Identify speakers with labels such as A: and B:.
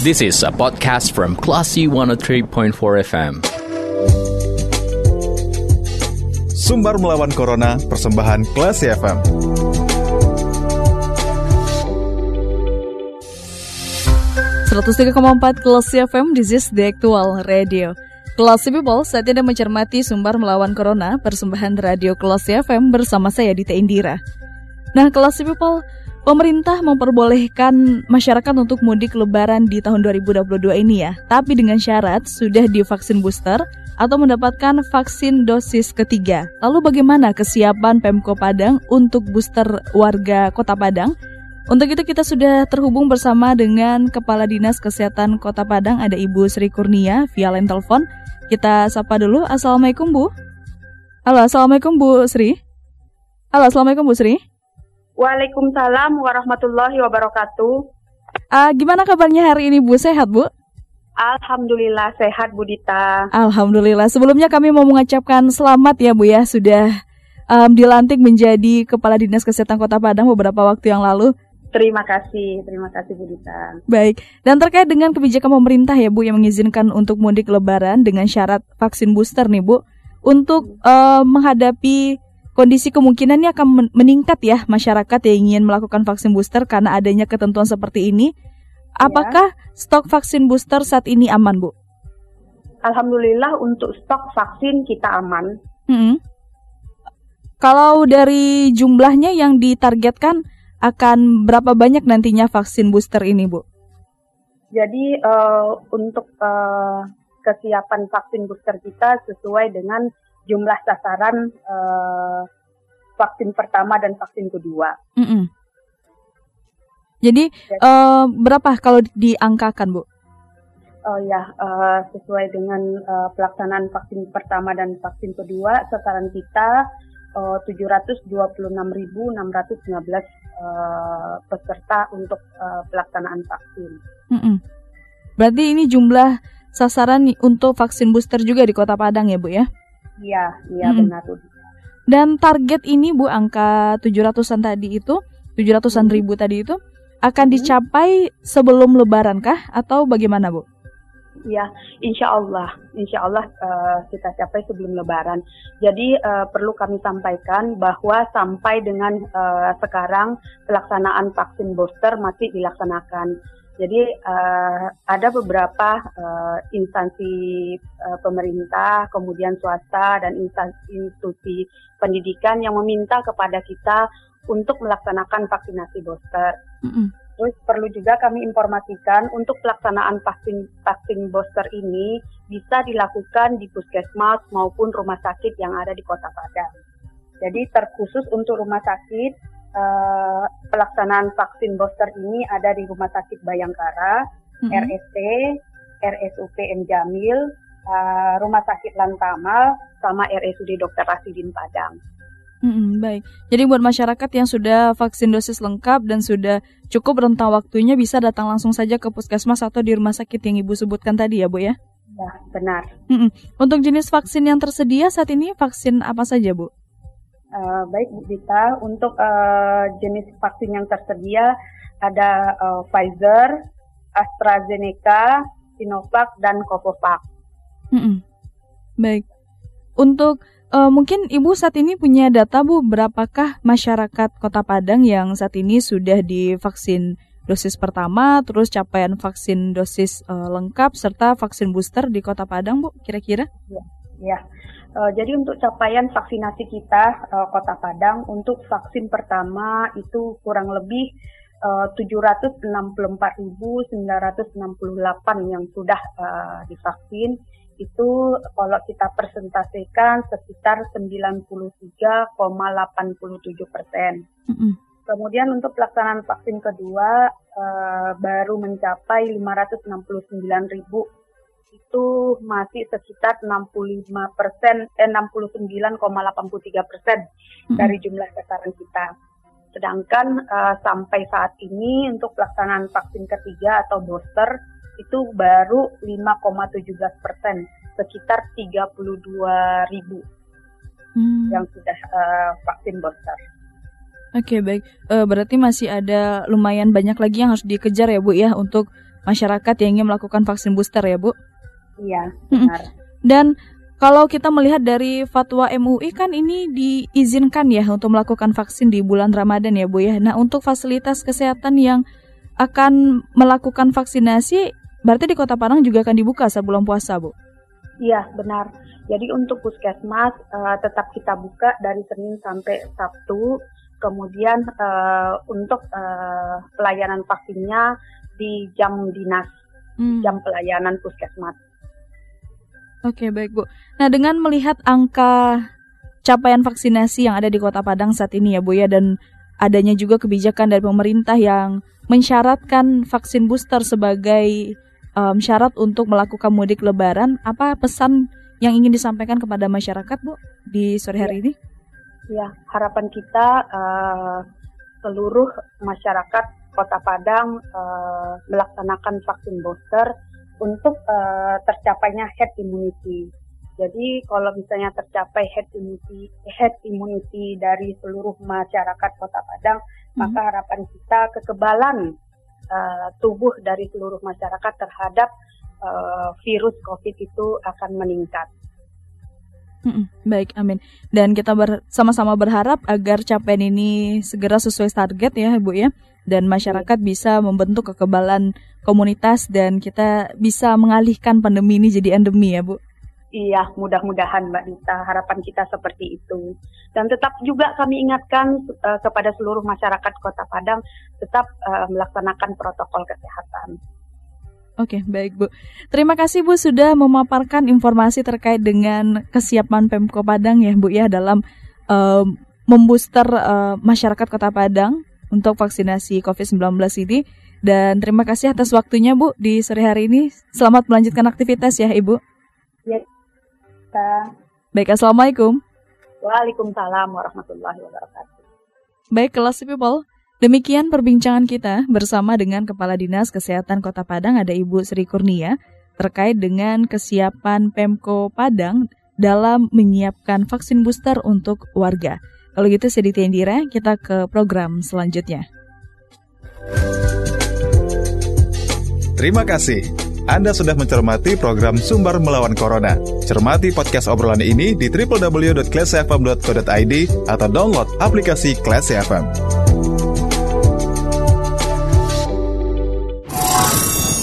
A: This is a podcast from Classy 103.4 FM.
B: Sumbar melawan Corona, persembahan Classy FM.
C: empat Classy FM, this is the actual radio. Classy People, saat ini mencermati Sumbar melawan Corona, persembahan radio Classy FM bersama saya Dita Indira. Nah, Classy People, Pemerintah memperbolehkan masyarakat untuk mudik lebaran di tahun 2022 ini ya, tapi dengan syarat sudah divaksin booster atau mendapatkan vaksin dosis ketiga. Lalu bagaimana kesiapan Pemko Padang untuk booster warga Kota Padang? Untuk itu kita sudah terhubung bersama dengan Kepala Dinas Kesehatan Kota Padang ada Ibu Sri Kurnia via line telepon. Kita sapa dulu. Assalamualaikum Bu. Halo, Assalamualaikum Bu Sri. Halo, Assalamualaikum Bu Sri.
D: Waalaikumsalam warahmatullahi wabarakatuh.
C: Uh, gimana kabarnya hari ini Bu? Sehat Bu?
D: Alhamdulillah sehat Bu Dita.
C: Alhamdulillah. Sebelumnya kami mau mengucapkan selamat ya Bu ya sudah um, dilantik menjadi Kepala Dinas Kesehatan Kota Padang beberapa waktu yang lalu.
D: Terima kasih, terima kasih Bu Dita.
C: Baik, dan terkait dengan kebijakan pemerintah ya Bu yang mengizinkan untuk mudik lebaran dengan syarat vaksin booster nih Bu, untuk uh, menghadapi kondisi kemungkinan ini akan meningkat ya masyarakat yang ingin melakukan vaksin booster karena adanya ketentuan seperti ini. Apakah ya. stok vaksin booster saat ini aman, Bu?
D: Alhamdulillah untuk stok vaksin kita aman.
C: Hmm. Kalau dari jumlahnya yang ditargetkan akan berapa banyak nantinya vaksin booster ini, Bu?
D: Jadi uh, untuk uh, kesiapan vaksin booster kita sesuai dengan jumlah sasaran uh, vaksin pertama dan vaksin kedua.
C: Mm -mm. Jadi uh, berapa kalau diangkakan, Bu?
D: Oh ya, uh, sesuai dengan uh, pelaksanaan vaksin pertama dan vaksin kedua, sasaran kita uh, 726.615 uh, peserta untuk uh, pelaksanaan vaksin.
C: Mm -mm. Berarti ini jumlah sasaran untuk vaksin booster juga di Kota Padang ya, Bu ya?
D: Iya, iya hmm. benar tuh.
C: Dan target ini Bu angka 700-an tadi itu, 700-an hmm. ribu tadi itu akan hmm. dicapai sebelum lebaran kah atau bagaimana Bu?
D: Ya, insya Allah, insya Allah uh, kita capai sebelum Lebaran. Jadi uh, perlu kami sampaikan bahwa sampai dengan uh, sekarang pelaksanaan vaksin booster masih dilaksanakan. Jadi uh, ada beberapa uh, instansi uh, pemerintah, kemudian swasta dan instansi institusi pendidikan yang meminta kepada kita untuk melaksanakan vaksinasi booster. Mm -hmm. Terus perlu juga kami informasikan untuk pelaksanaan vaksin vaksin booster ini bisa dilakukan di puskesmas maupun rumah sakit yang ada di Kota Padang. Jadi terkhusus untuk rumah sakit uh, pelaksanaan vaksin booster ini ada di Rumah Sakit Bayangkara, mm-hmm. RST, RSUP M Jamil, uh, Rumah Sakit Lantamal, sama RSUD Dr. Rasidin Padang.
C: Hmm, baik. Jadi buat masyarakat yang sudah vaksin dosis lengkap dan sudah cukup rentang waktunya bisa datang langsung saja ke puskesmas atau di rumah sakit yang ibu sebutkan tadi ya bu ya?
D: Ya benar.
C: Hmm, untuk jenis vaksin yang tersedia saat ini vaksin apa saja bu?
D: Uh, baik Bu Dita, untuk uh, jenis vaksin yang tersedia ada uh, Pfizer, AstraZeneca, Sinovac, dan Covovac.
C: Mm -mm. Baik. Untuk uh, mungkin Ibu saat ini punya data Bu, berapakah masyarakat Kota Padang yang saat ini sudah divaksin dosis pertama, terus capaian vaksin dosis uh, lengkap serta vaksin booster di Kota Padang Bu, kira-kira?
D: Ya, ya. Uh, jadi untuk capaian vaksinasi kita uh, Kota Padang untuk vaksin pertama itu kurang lebih uh, 764.968 yang sudah uh, divaksin itu kalau kita presentasikan sekitar 93,87 persen. Mm -hmm. Kemudian untuk pelaksanaan vaksin kedua uh, baru mencapai 569 ribu itu masih sekitar 65 persen, eh, 69,83 persen dari jumlah sasaran kita. Sedangkan uh, sampai saat ini untuk pelaksanaan vaksin ketiga atau booster itu baru 5,17 persen, sekitar 32 ribu hmm. yang sudah uh, vaksin booster.
C: Oke okay, baik, uh, berarti masih ada lumayan banyak lagi yang harus dikejar ya Bu ya untuk masyarakat yang ingin melakukan vaksin booster ya Bu?
D: Iya, benar.
C: Dan kalau kita melihat dari fatwa MUI kan ini diizinkan ya untuk melakukan vaksin di bulan Ramadan ya Bu ya. Nah untuk fasilitas kesehatan yang akan melakukan vaksinasi berarti di Kota Padang juga akan dibuka sebelum puasa Bu?
D: Iya benar. Jadi untuk puskesmas uh, tetap kita buka dari Senin sampai Sabtu. Kemudian uh, untuk uh, pelayanan vaksinnya di jam dinas, hmm. jam pelayanan puskesmas.
C: Oke, baik Bu. Nah, dengan melihat angka capaian vaksinasi yang ada di Kota Padang saat ini ya Bu ya dan adanya juga kebijakan dari pemerintah yang mensyaratkan vaksin booster sebagai um, syarat untuk melakukan mudik lebaran, apa pesan yang ingin disampaikan kepada masyarakat Bu di sore hari ya. ini?
D: Ya, harapan kita uh, seluruh masyarakat Kota Padang uh, melaksanakan vaksin booster untuk uh, tercapainya herd immunity. Jadi kalau misalnya tercapai herd immunity, herd immunity dari seluruh masyarakat Kota Padang, hmm. maka harapan kita kekebalan uh, tubuh dari seluruh masyarakat terhadap uh, virus COVID itu akan meningkat.
C: Hmm, baik, amin. Dan kita sama-sama berharap agar capaian ini segera sesuai target ya, Bu ya dan masyarakat bisa membentuk kekebalan komunitas dan kita bisa mengalihkan pandemi ini jadi endemi ya Bu.
D: Iya, mudah-mudahan Mbak Dita. Harapan kita seperti itu. Dan tetap juga kami ingatkan uh, kepada seluruh masyarakat Kota Padang tetap uh, melaksanakan protokol kesehatan.
C: Oke, baik Bu. Terima kasih Bu sudah memaparkan informasi terkait dengan kesiapan Pemko Padang ya Bu ya dalam uh, membooster uh, masyarakat Kota Padang untuk vaksinasi COVID-19 ini. Dan terima kasih atas waktunya Bu di sore hari ini. Selamat melanjutkan aktivitas ya Ibu.
D: Ya. Kita.
C: Baik, Assalamualaikum.
D: Waalaikumsalam warahmatullahi wabarakatuh.
C: Baik, kelas people. Demikian perbincangan kita bersama dengan Kepala Dinas Kesehatan Kota Padang ada Ibu Sri Kurnia terkait dengan kesiapan Pemko Padang dalam menyiapkan vaksin booster untuk warga. Kalau gitu saya Diti Indira, kita ke program selanjutnya.
B: Terima kasih. Anda sudah mencermati program Sumber Melawan Corona. Cermati podcast obrolan ini di www.classfm.co.id atau download aplikasi Classy FM.